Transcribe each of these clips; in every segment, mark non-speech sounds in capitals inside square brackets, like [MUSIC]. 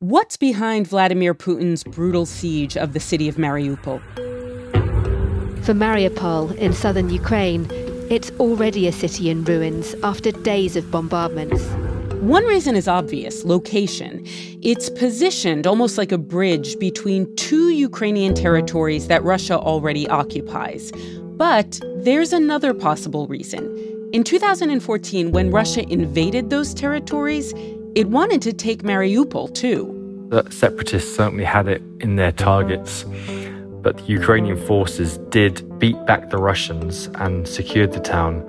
What's behind Vladimir Putin's brutal siege of the city of Mariupol? For Mariupol in southern Ukraine, it's already a city in ruins after days of bombardments. One reason is obvious location. It's positioned almost like a bridge between two Ukrainian territories that Russia already occupies. But there's another possible reason. In 2014, when Russia invaded those territories, it wanted to take Mariupol too. The separatists certainly had it in their targets, but the Ukrainian forces did beat back the Russians and secured the town,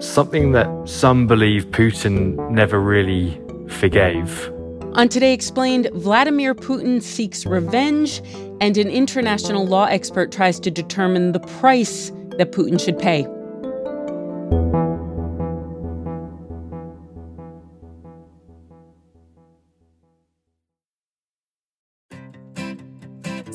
something that some believe Putin never really forgave. On Today Explained, Vladimir Putin seeks revenge, and an international law expert tries to determine the price that Putin should pay.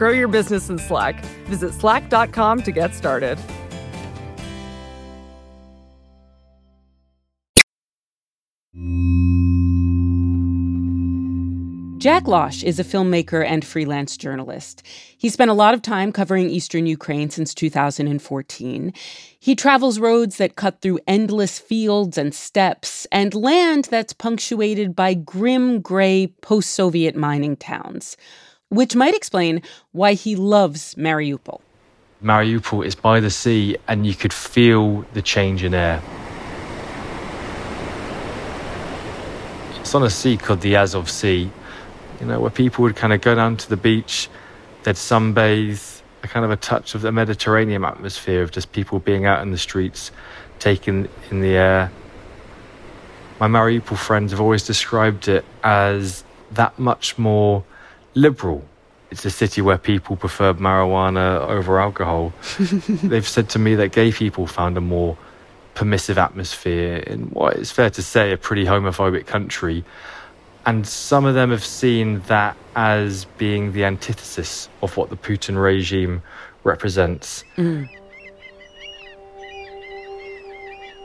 Grow your business in Slack. Visit slack.com to get started. Jack Losh is a filmmaker and freelance journalist. He spent a lot of time covering eastern Ukraine since 2014. He travels roads that cut through endless fields and steppes and land that's punctuated by grim gray post Soviet mining towns, which might explain why he loves Mariupol. Mariupol is by the sea, and you could feel the change in air. It's on a sea called the Azov Sea, you know, where people would kind of go down to the beach, they'd sunbathe, a kind of a touch of the Mediterranean atmosphere of just people being out in the streets, taking in the air. My Mariupol friends have always described it as that much more liberal. It's a city where people prefer marijuana over alcohol. [LAUGHS] They've said to me that gay people found a more permissive atmosphere in what is fair to say a pretty homophobic country. And some of them have seen that as being the antithesis of what the Putin regime represents. Mm.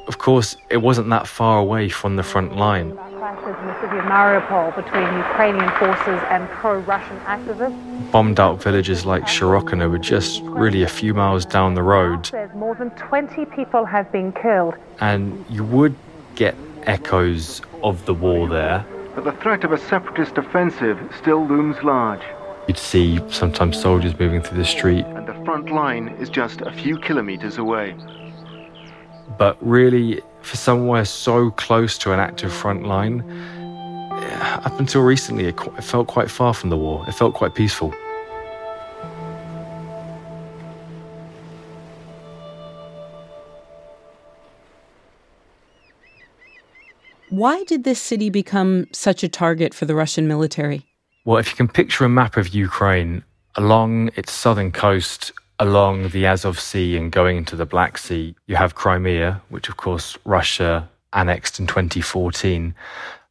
Of course, it wasn't that far away from the front line. Clashes in the city of Mariupol between Ukrainian forces and pro-Russian activists. Bombed out villages like Shirokino were just really a few miles down the road. More than 20 people have been killed. And you would get echoes of the war there. But the threat of a separatist offensive still looms large. You'd see sometimes soldiers moving through the street. And the front line is just a few kilometers away. But really, for somewhere so close to an active front line, up until recently, it, felt quite far from the war. It felt quite peaceful. Why did this city become such a target for the Russian military? Well, if you can picture a map of Ukraine along its southern coast, along the Azov Sea and going into the Black Sea, you have Crimea, which of course Russia annexed in 2014.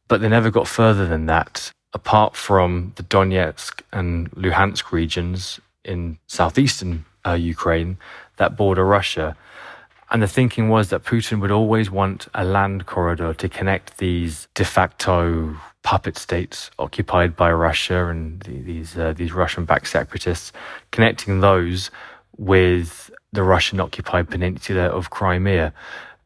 But they never got further than that, apart from the Donetsk and Luhansk regions in southeastern uh, Ukraine that border Russia. And the thinking was that Putin would always want a land corridor to connect these de facto puppet states occupied by Russia and the, these uh, these Russian-backed separatists, connecting those with the Russian-occupied peninsula of Crimea.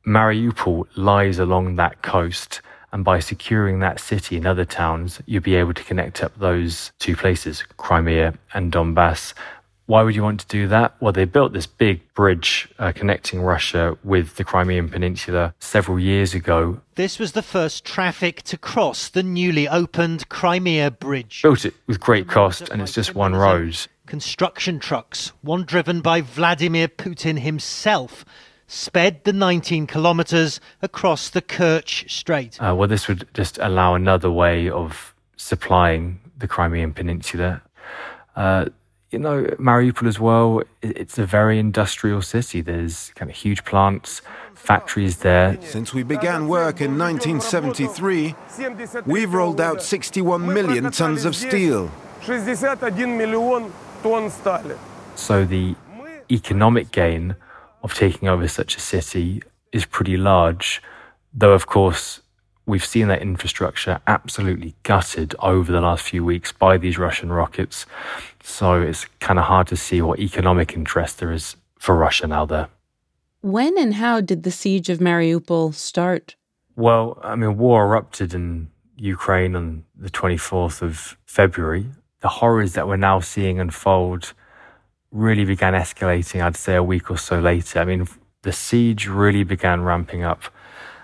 Mariupol lies along that coast, and by securing that city and other towns, you'll be able to connect up those two places, Crimea and Donbass, why would you want to do that? Well, they built this big bridge uh, connecting Russia with the Crimean Peninsula several years ago. This was the first traffic to cross the newly opened Crimea Bridge. Built it with great cost, and it's just one road. Construction trucks, one driven by Vladimir Putin himself, sped the 19 kilometres across the Kerch Strait. Uh, well, this would just allow another way of supplying the Crimean Peninsula. Uh, you know, Mariupol as well, it's a very industrial city. There's kind of huge plants, factories there. Since we began work in 1973, we've rolled out 61 million tons of steel. So the economic gain of taking over such a city is pretty large, though, of course, we've seen that infrastructure absolutely gutted over the last few weeks by these Russian rockets. So it's kind of hard to see what economic interest there is for Russia now there. When and how did the siege of Mariupol start? Well, I mean, war erupted in Ukraine on the 24th of February. The horrors that we're now seeing unfold really began escalating, I'd say, a week or so later. I mean, the siege really began ramping up,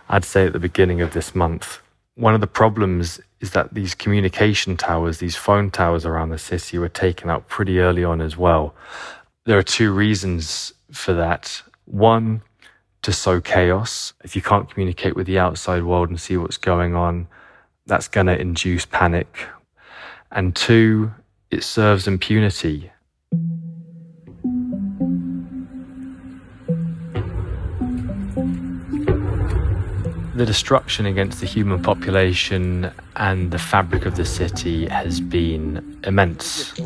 I'd say, at the beginning of this month. One of the problems is that these communication towers, these phone towers around the city, were taken out pretty early on as well. There are two reasons for that. One, to sow chaos. If you can't communicate with the outside world and see what's going on, that's going to induce panic. And two, it serves impunity. the destruction against the human population and the fabric of the city has been immense. In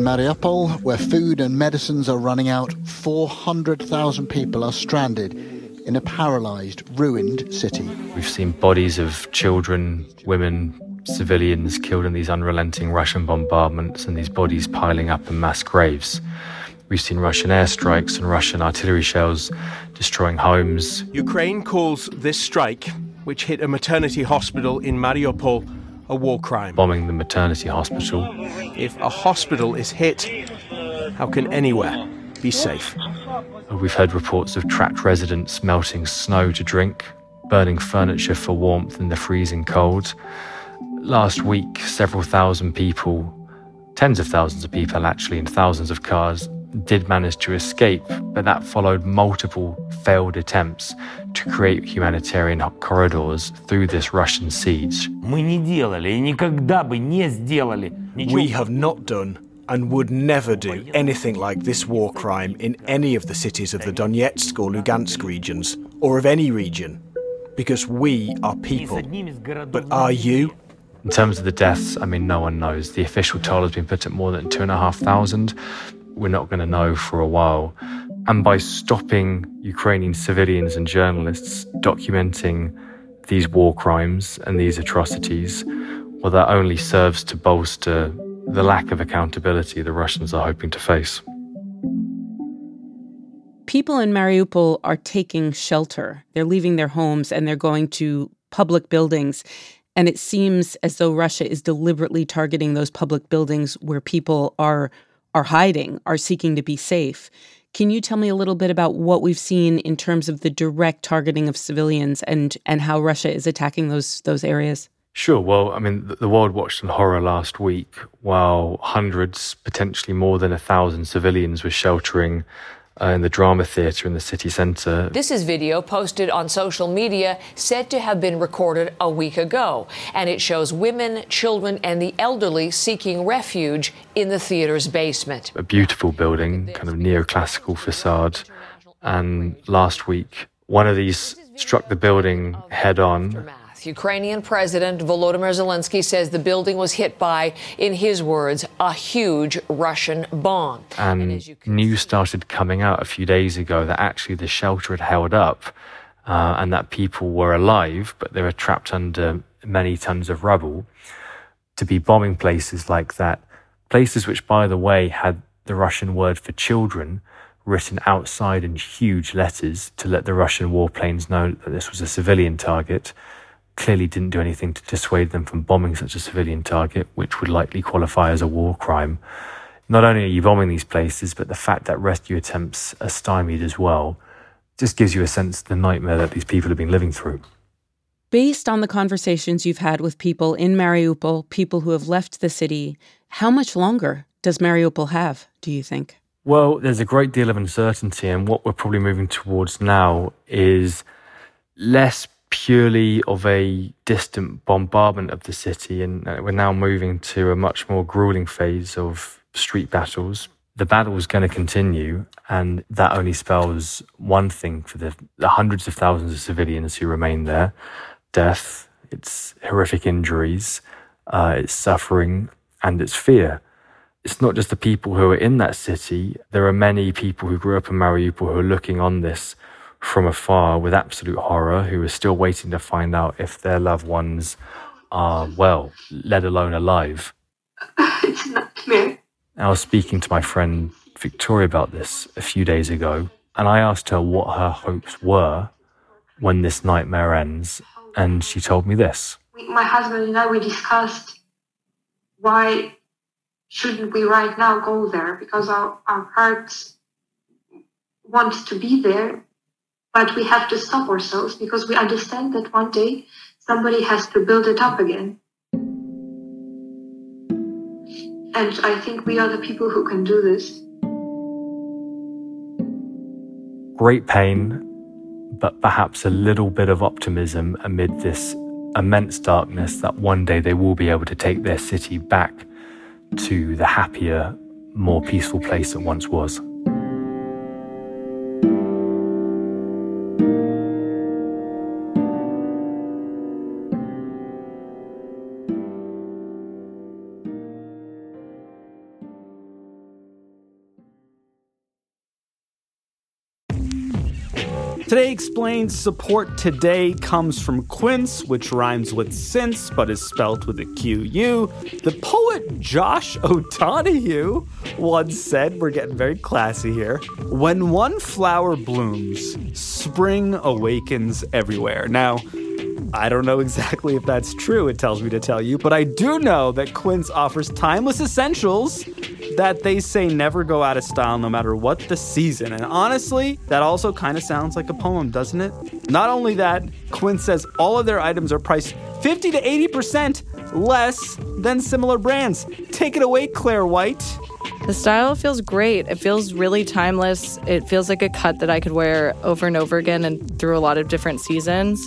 Mariupol, where food and medicines are running out, 400,000 people are stranded in a paralyzed, ruined city. We've seen bodies of children, women, civilians killed in these unrelenting Russian bombardments and these bodies piling up in mass graves. We've seen Russian airstrikes and Russian artillery shells destroying homes. Ukraine calls this strike, which hit a maternity hospital in Mariupol, a war crime. Bombing the maternity hospital. If a hospital is hit, how can anywhere be safe? We've heard reports of trapped residents melting snow to drink, burning furniture for warmth in the freezing cold. Last week, several thousand people, tens of thousands of people actually, and thousands of cars did manage to escape, but that followed multiple failed attempts to create humanitarian corridors through this Russian siege. We have not done and would never do anything like this war crime in any of the cities of the Donetsk or Lugansk regions, or of any region, because we are people. But are you? In terms of the deaths, I mean, no one knows. The official toll has been put at more than two and a half thousand we're not going to know for a while. And by stopping Ukrainian civilians and journalists documenting these war crimes and these atrocities, well, that only serves to bolster the lack of accountability the Russians are hoping to face. People in Mariupol are taking shelter. They're leaving their homes and they're going to public buildings. And it seems as though Russia is deliberately targeting those public buildings where people are are hiding, are seeking to be safe. Can you tell me a little bit about what we've seen in terms of the direct targeting of civilians and and how Russia is attacking those those areas? Sure. Well, I mean, the world watched in horror last week while hundreds, potentially more than a thousand civilians were sheltering uh, in the drama theatre in the city centre. This is video posted on social media said to have been recorded a week ago. And it shows women, children, and the elderly seeking refuge in the theatre's basement. A beautiful building, kind of neoclassical facade. And last week, one of these struck the building head on Ukrainian President Volodymyr Zelensky says the building was hit by, in his words, a huge Russian bomb. And, and news started coming out a few days ago that actually the shelter had held up uh, and that people were alive, but they were trapped under many tons of rubble. To be bombing places like that, places which, by the way, had the Russian word for children written outside in huge letters to let the Russian warplanes know that this was a civilian target clearly didn't do anything to dissuade them from bombing such a civilian target, which would likely qualify as a war crime. Not only are you bombing these places, but the fact that rescue attempts are stymied as well just gives you a sense of the nightmare that these people have been living through. Based on the conversations you've had with people in Mariupol, people who have left the city, how much longer does Mariupol have, do you think? Well, there's a great deal of uncertainty, and what we're probably moving towards now is less purely of a distant bombardment of the city, and uh, we're now moving to a much more grueling phase of street battles. The battle is going to continue, and that only spells one thing for the, the hundreds of thousands of civilians who remain there death, it's horrific injuries, uh, it's suffering, and it's fear. It's not just the people who are in that city. There are many people who grew up in Mariupol who are looking on this from afar with absolute horror, who are still waiting to find out if their loved ones are well, let alone alive. It's a nightmare. I was speaking to my friend Victoria about this a few days ago, and I asked her what her hopes were when this nightmare ends, and she told me this. My husband and I, we discussed why shouldn't we right now go there because our, our hearts want to be there but we have to stop ourselves because we understand that one day somebody has to build it up again. And I think we are the people who can do this. Great pain, but perhaps a little bit of optimism amid this immense darkness that one day they will be able to take their city back to the happier, more peaceful place it once was. Today Explained support today comes from Quince, which rhymes with since but is spelled with a Q-U. The poet Josh O'Donohue once said, we're getting very classy here, when one flower blooms, spring awakens everywhere. Now, I don't know exactly if that's true, it tells me to tell you, but I do know that Quince offers timeless essentials that they say never go out of style no matter what the season. And honestly, that also kind of sounds like a poem, doesn't it? Not only that, Quince says all of their items are priced 50 to 80% less than similar brands. Take it away, Claire White. The style feels great. It feels really timeless. It feels like a cut that I could wear over and over again and through a lot of different seasons.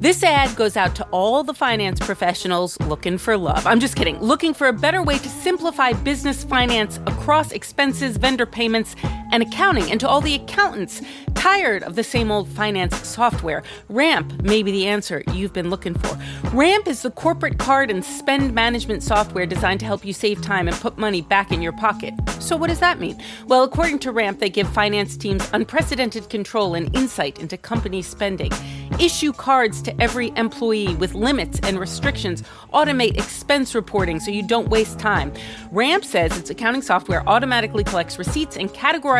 This ad goes out to all the finance professionals looking for love. I'm just kidding. Looking for a better way to simplify business finance across expenses, vendor payments, and accounting. And to all the accountants tired of the same old finance software, Ramp may be the answer you've been looking for. Ramp is the corporate card and spend management software designed to help you save time and put money back in your pocket. So, what does that mean? Well, according to Ramp, they give finance teams unprecedented control and insight into company spending, issue cards to every employee with limits and restrictions, automate expense reporting so you don't waste time. Ramp says its accounting software automatically collects receipts and categorizes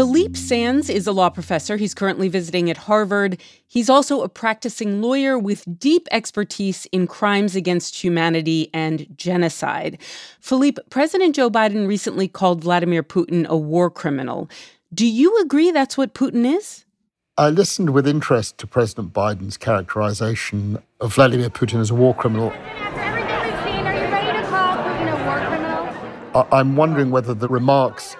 Philippe Sands is a law professor. He's currently visiting at Harvard. He's also a practicing lawyer with deep expertise in crimes against humanity and genocide. Philippe, President Joe Biden recently called Vladimir Putin a war criminal. Do you agree that's what Putin is? I listened with interest to President Biden's characterization of Vladimir Putin as a war criminal. I'm wondering whether the remarks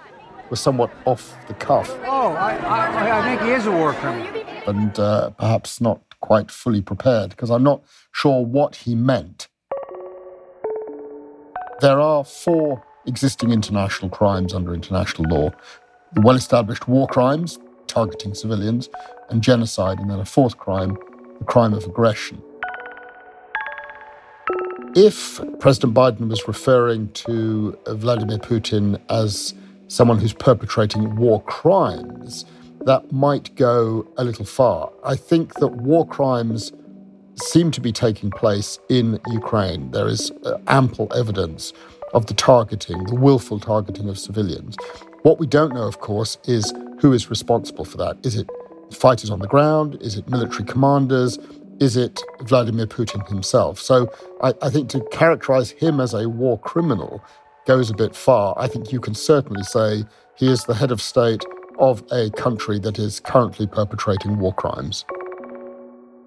was somewhat off the cuff. Oh, I, I, I think he is a war criminal. And uh, perhaps not quite fully prepared, because I'm not sure what he meant. There are four existing international crimes under international law the well established war crimes, targeting civilians, and genocide, and then a fourth crime, the crime of aggression. If President Biden was referring to Vladimir Putin as someone who's perpetrating war crimes, that might go a little far. I think that war crimes seem to be taking place in Ukraine. There is uh, ample evidence of the targeting, the willful targeting of civilians. What we don't know, of course, is who is responsible for that. Is it fighters on the ground? Is it military commanders? Is it Vladimir Putin himself? So I, I think to characterize him as a war criminal goes a bit far. I think you can certainly say he is the head of state of a country that is currently perpetrating war crimes.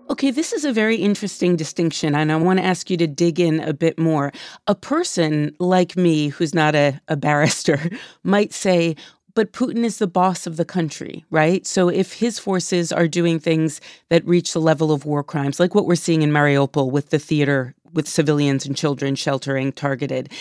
Okay, this is a very interesting distinction, and I want to ask you to dig in a bit more. A person like me, who's not a, a barrister, [LAUGHS] might say, but Putin is the boss of the country, right? So if his forces are doing things that reach the level of war crimes, like what we're seeing in Mariupol with the theater, with civilians and children sheltering targeted,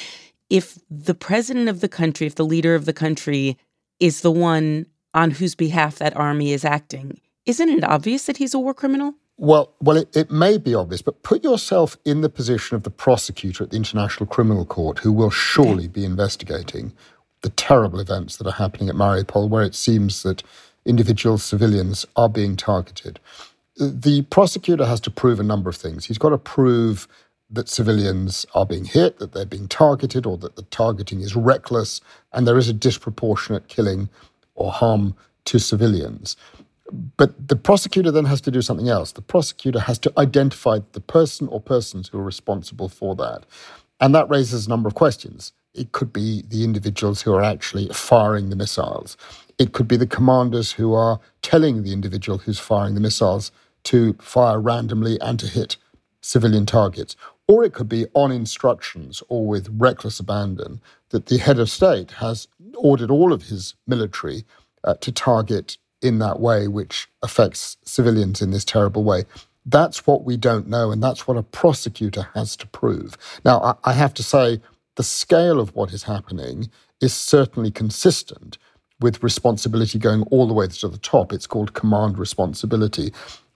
if the president of the country, if the leader of the country is the one on whose behalf that army is acting, isn't it obvious that he's a war criminal? Well, well, it, it, may be obvious, but put yourself in the position of the prosecutor at the International Criminal Court, who will surely be investigating the terrible events that are happening at Mariupol, where it seems that individual civilians are being targeted. The prosecutor has to prove a number of things. He's got to prove that civilians are being hit, that they're being targeted, or that the targeting is reckless, and there is a disproportionate killing or harm to civilians. But the prosecutor then has to do something else. The prosecutor has to identify the person or persons who are responsible for that. And that raises a number of questions. It could be the individuals who are actually firing the missiles. It could be the commanders who are telling the individual who's firing the missiles to fire randomly and to hit civilian targets. Or it could be on instructions or with reckless abandon that the head of state has ordered all of his military uh, to target in that way, which affects civilians in this terrible way. That's what we don't know, and that's what a prosecutor has to prove. Now, I, I have to say, the scale of what is happening is certainly consistent with responsibility going all the way to the top. It's called command responsibility.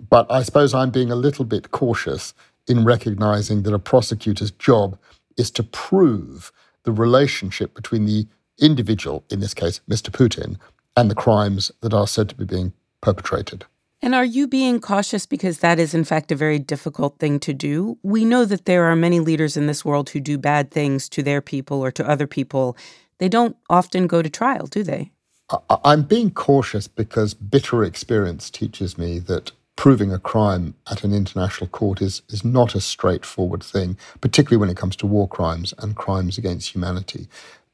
But I suppose I'm being a little bit cautious in recognizing that a prosecutor's job is to prove the relationship between the individual, in this case, Mr. Putin, and the crimes that are said to be being perpetrated. And are you being cautious because that is, in fact, a very difficult thing to do? We know that there are many leaders in this world who do bad things to their people or to other people. They don't often go to trial, do they? I'm being cautious because bitter experience teaches me that proving a crime at an international court is, is not a straightforward thing, particularly when it comes to war crimes and crimes against humanity.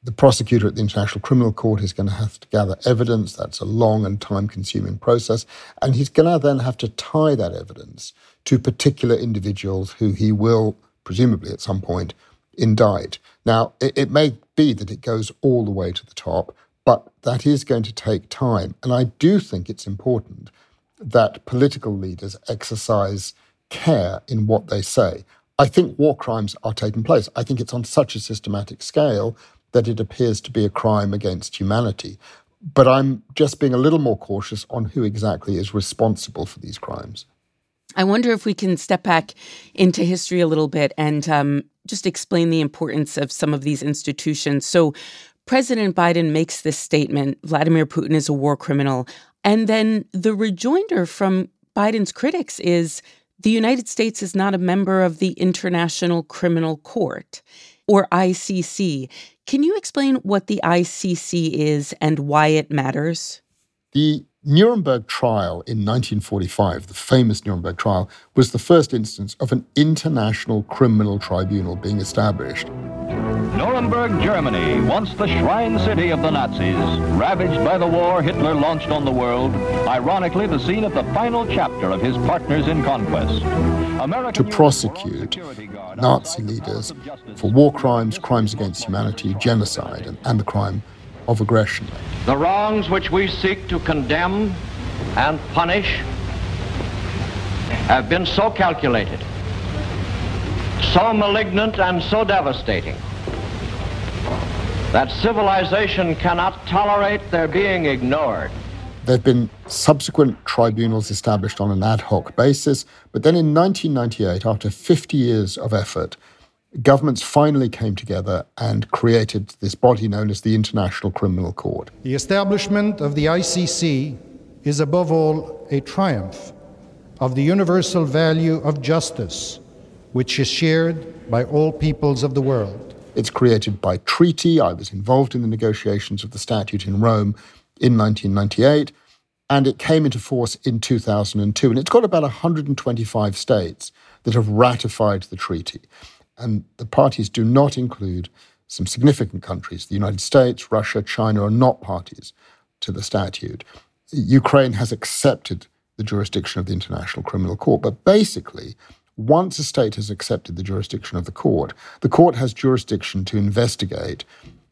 The prosecutor at the International Criminal Court is going to have to gather evidence. That's a long and time consuming process. And he's going to then have to tie that evidence to particular individuals who he will, presumably at some point, indict. Now, it, it may be that it goes all the way to the top, but that is going to take time. And I do think it's important that political leaders exercise care in what they say. I think war crimes are taking place. I think it's on such a systematic scale that it appears to be a crime against humanity. But I'm just being a little more cautious on who exactly is responsible for these crimes. I wonder if we can step back into history a little bit and um, just explain the importance of some of these institutions. So, President Biden makes this statement Vladimir Putin is a war criminal. And then the rejoinder from Biden's critics is the United States is not a member of the International Criminal Court or ICC. Can you explain what the ICC is and why it matters? The Nuremberg trial in 1945, the famous Nuremberg trial, was the first instance of an international criminal tribunal being established. Nuremberg, Germany, once the shrine city of the Nazis, ravaged by the war Hitler launched on the world, ironically the scene of the final chapter of his Partners in Conquest. American to prosecute Nazi leaders for war crimes, crimes against humanity, genocide, and, and the crime of aggression. The wrongs which we seek to condemn and punish have been so calculated, so malignant, and so devastating that civilization cannot tolerate their being ignored. There have been subsequent tribunals established on an ad hoc basis, but then in 1998, after 50 years of effort, governments finally came together and created this body known as the International Criminal Court. The establishment of the ICC is above all a triumph of the universal value of justice, which is shared by all peoples of the world. It's created by treaty. I was involved in the negotiations of the statute in Rome in 1998, and it came into force in 2002. And it's got about 125 states that have ratified the treaty. And the parties do not include some significant countries. The United States, Russia, China are not parties to the statute. Ukraine has accepted the jurisdiction of the International Criminal Court. But basically, once a state has accepted the jurisdiction of the court, the court has jurisdiction to investigate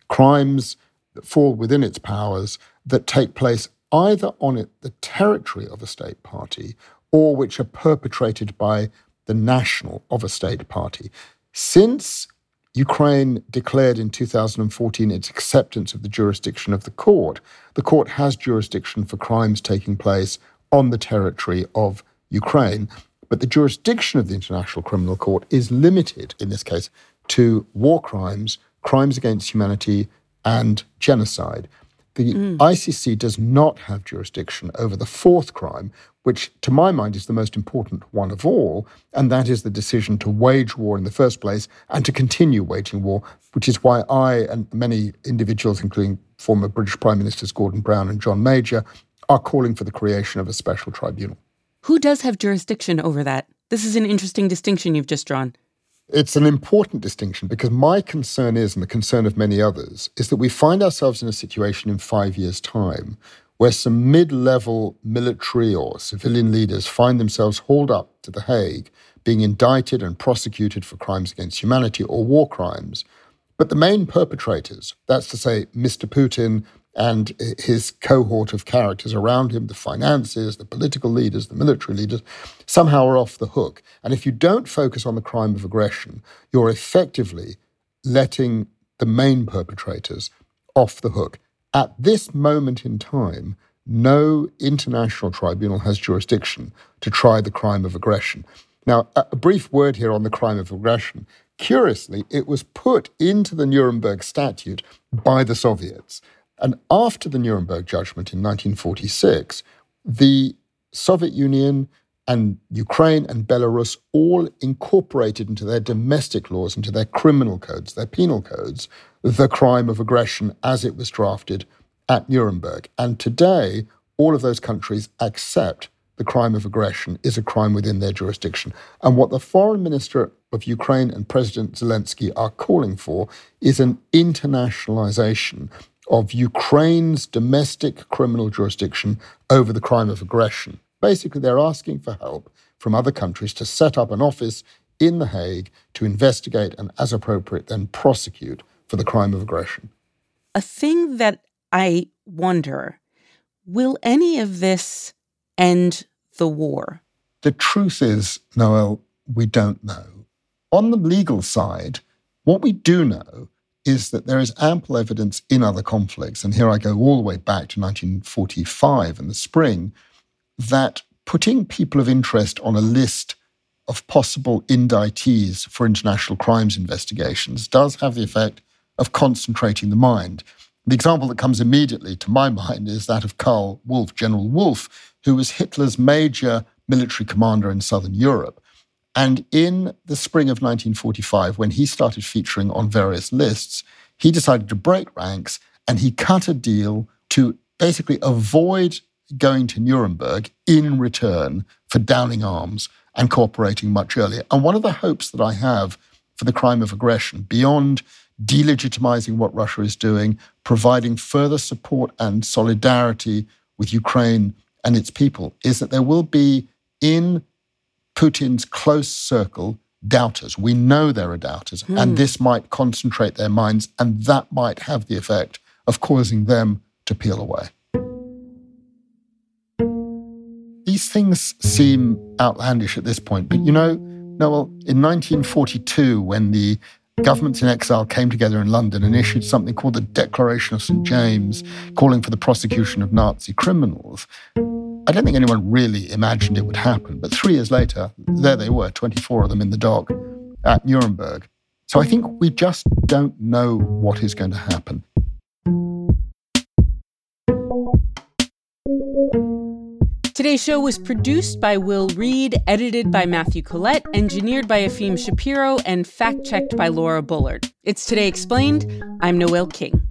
crimes that fall within its powers that take place either on it, the territory of a state party or which are perpetrated by the national of a state party. Since Ukraine declared in 2014 its acceptance of the jurisdiction of the court, the court has jurisdiction for crimes taking place on the territory of Ukraine. But the jurisdiction of the International Criminal Court is limited, in this case, to war crimes, crimes against humanity, and genocide. The mm. ICC does not have jurisdiction over the fourth crime, which, to my mind, is the most important one of all, and that is the decision to wage war in the first place and to continue waging war, which is why I and many individuals, including former British Prime Ministers Gordon Brown and John Major, are calling for the creation of a special tribunal. Who does have jurisdiction over that? This is an interesting distinction you've just drawn. It's an important distinction because my concern is, and the concern of many others, is that we find ourselves in a situation in five years' time where some mid level military or civilian leaders find themselves hauled up to The Hague, being indicted and prosecuted for crimes against humanity or war crimes. But the main perpetrators, that's to say, Mr. Putin and his cohort of characters around him, the finances, the political leaders, the military leaders, somehow are off the hook. And if you don't focus on the crime of aggression, you're effectively letting the main perpetrators off the hook. At this moment in time, no international tribunal has jurisdiction to try the crime of aggression. Now, a brief word here on the crime of aggression. Curiously, it was put into the Nuremberg Statute by the Soviets. And after the Nuremberg judgment in 1946, the Soviet Union and Ukraine and Belarus all incorporated into their domestic laws, into their criminal codes, their penal codes, the crime of aggression as it was drafted at Nuremberg. And today, all of those countries accept the crime of aggression is a crime within their jurisdiction. And what the foreign minister of Ukraine and President Zelensky are calling for is an internationalization of Ukraine's domestic criminal jurisdiction over the crime of aggression. Basically, they're asking for help from other countries to set up an office in The Hague to investigate and, as appropriate, then prosecute for the crime of aggression. A thing that I wonder will any of this end the war? The truth is, Noel, we don't know. On the legal side, what we do know is that there is ample evidence in other conflicts, and here I go all the way back to 1945 in the spring, that putting people of interest on a list of possible indictees for international crimes investigations does have the effect of concentrating the mind. The example that comes immediately to my mind is that of Karl Wolff, General Wolff, who was Hitler's major military commander in southern Europe. And in the spring of 1945, when he started featuring on various lists, he decided to break ranks and he cut a deal to basically avoid going to Nuremberg in return for downing arms and cooperating much earlier. And one of the hopes that I have for the crime of aggression, beyond delegitimizing what Russia is doing, providing further support and solidarity with Ukraine and its people, is that there will be in Putin's close circle doubters. We know there are doubters, mm. and hmm. this might concentrate their minds, and that might have the effect of causing them to peel away. These things seem outlandish at this point, but you know, Noel, in 1942, when the governments in exile came together in London and issued something called the Declaration of St. James, calling for the prosecution of Nazi criminals. I don't think anyone really imagined it would happen, but three years later, there they were, 24 of them in the dock at Nuremberg. So I think we just don't know what is going to happen. Today's show was produced by Will Reid, edited by Matthew Collette, engineered by Efim Shapiro, and fact checked by Laura Bullard. It's Today Explained. I'm Noel King.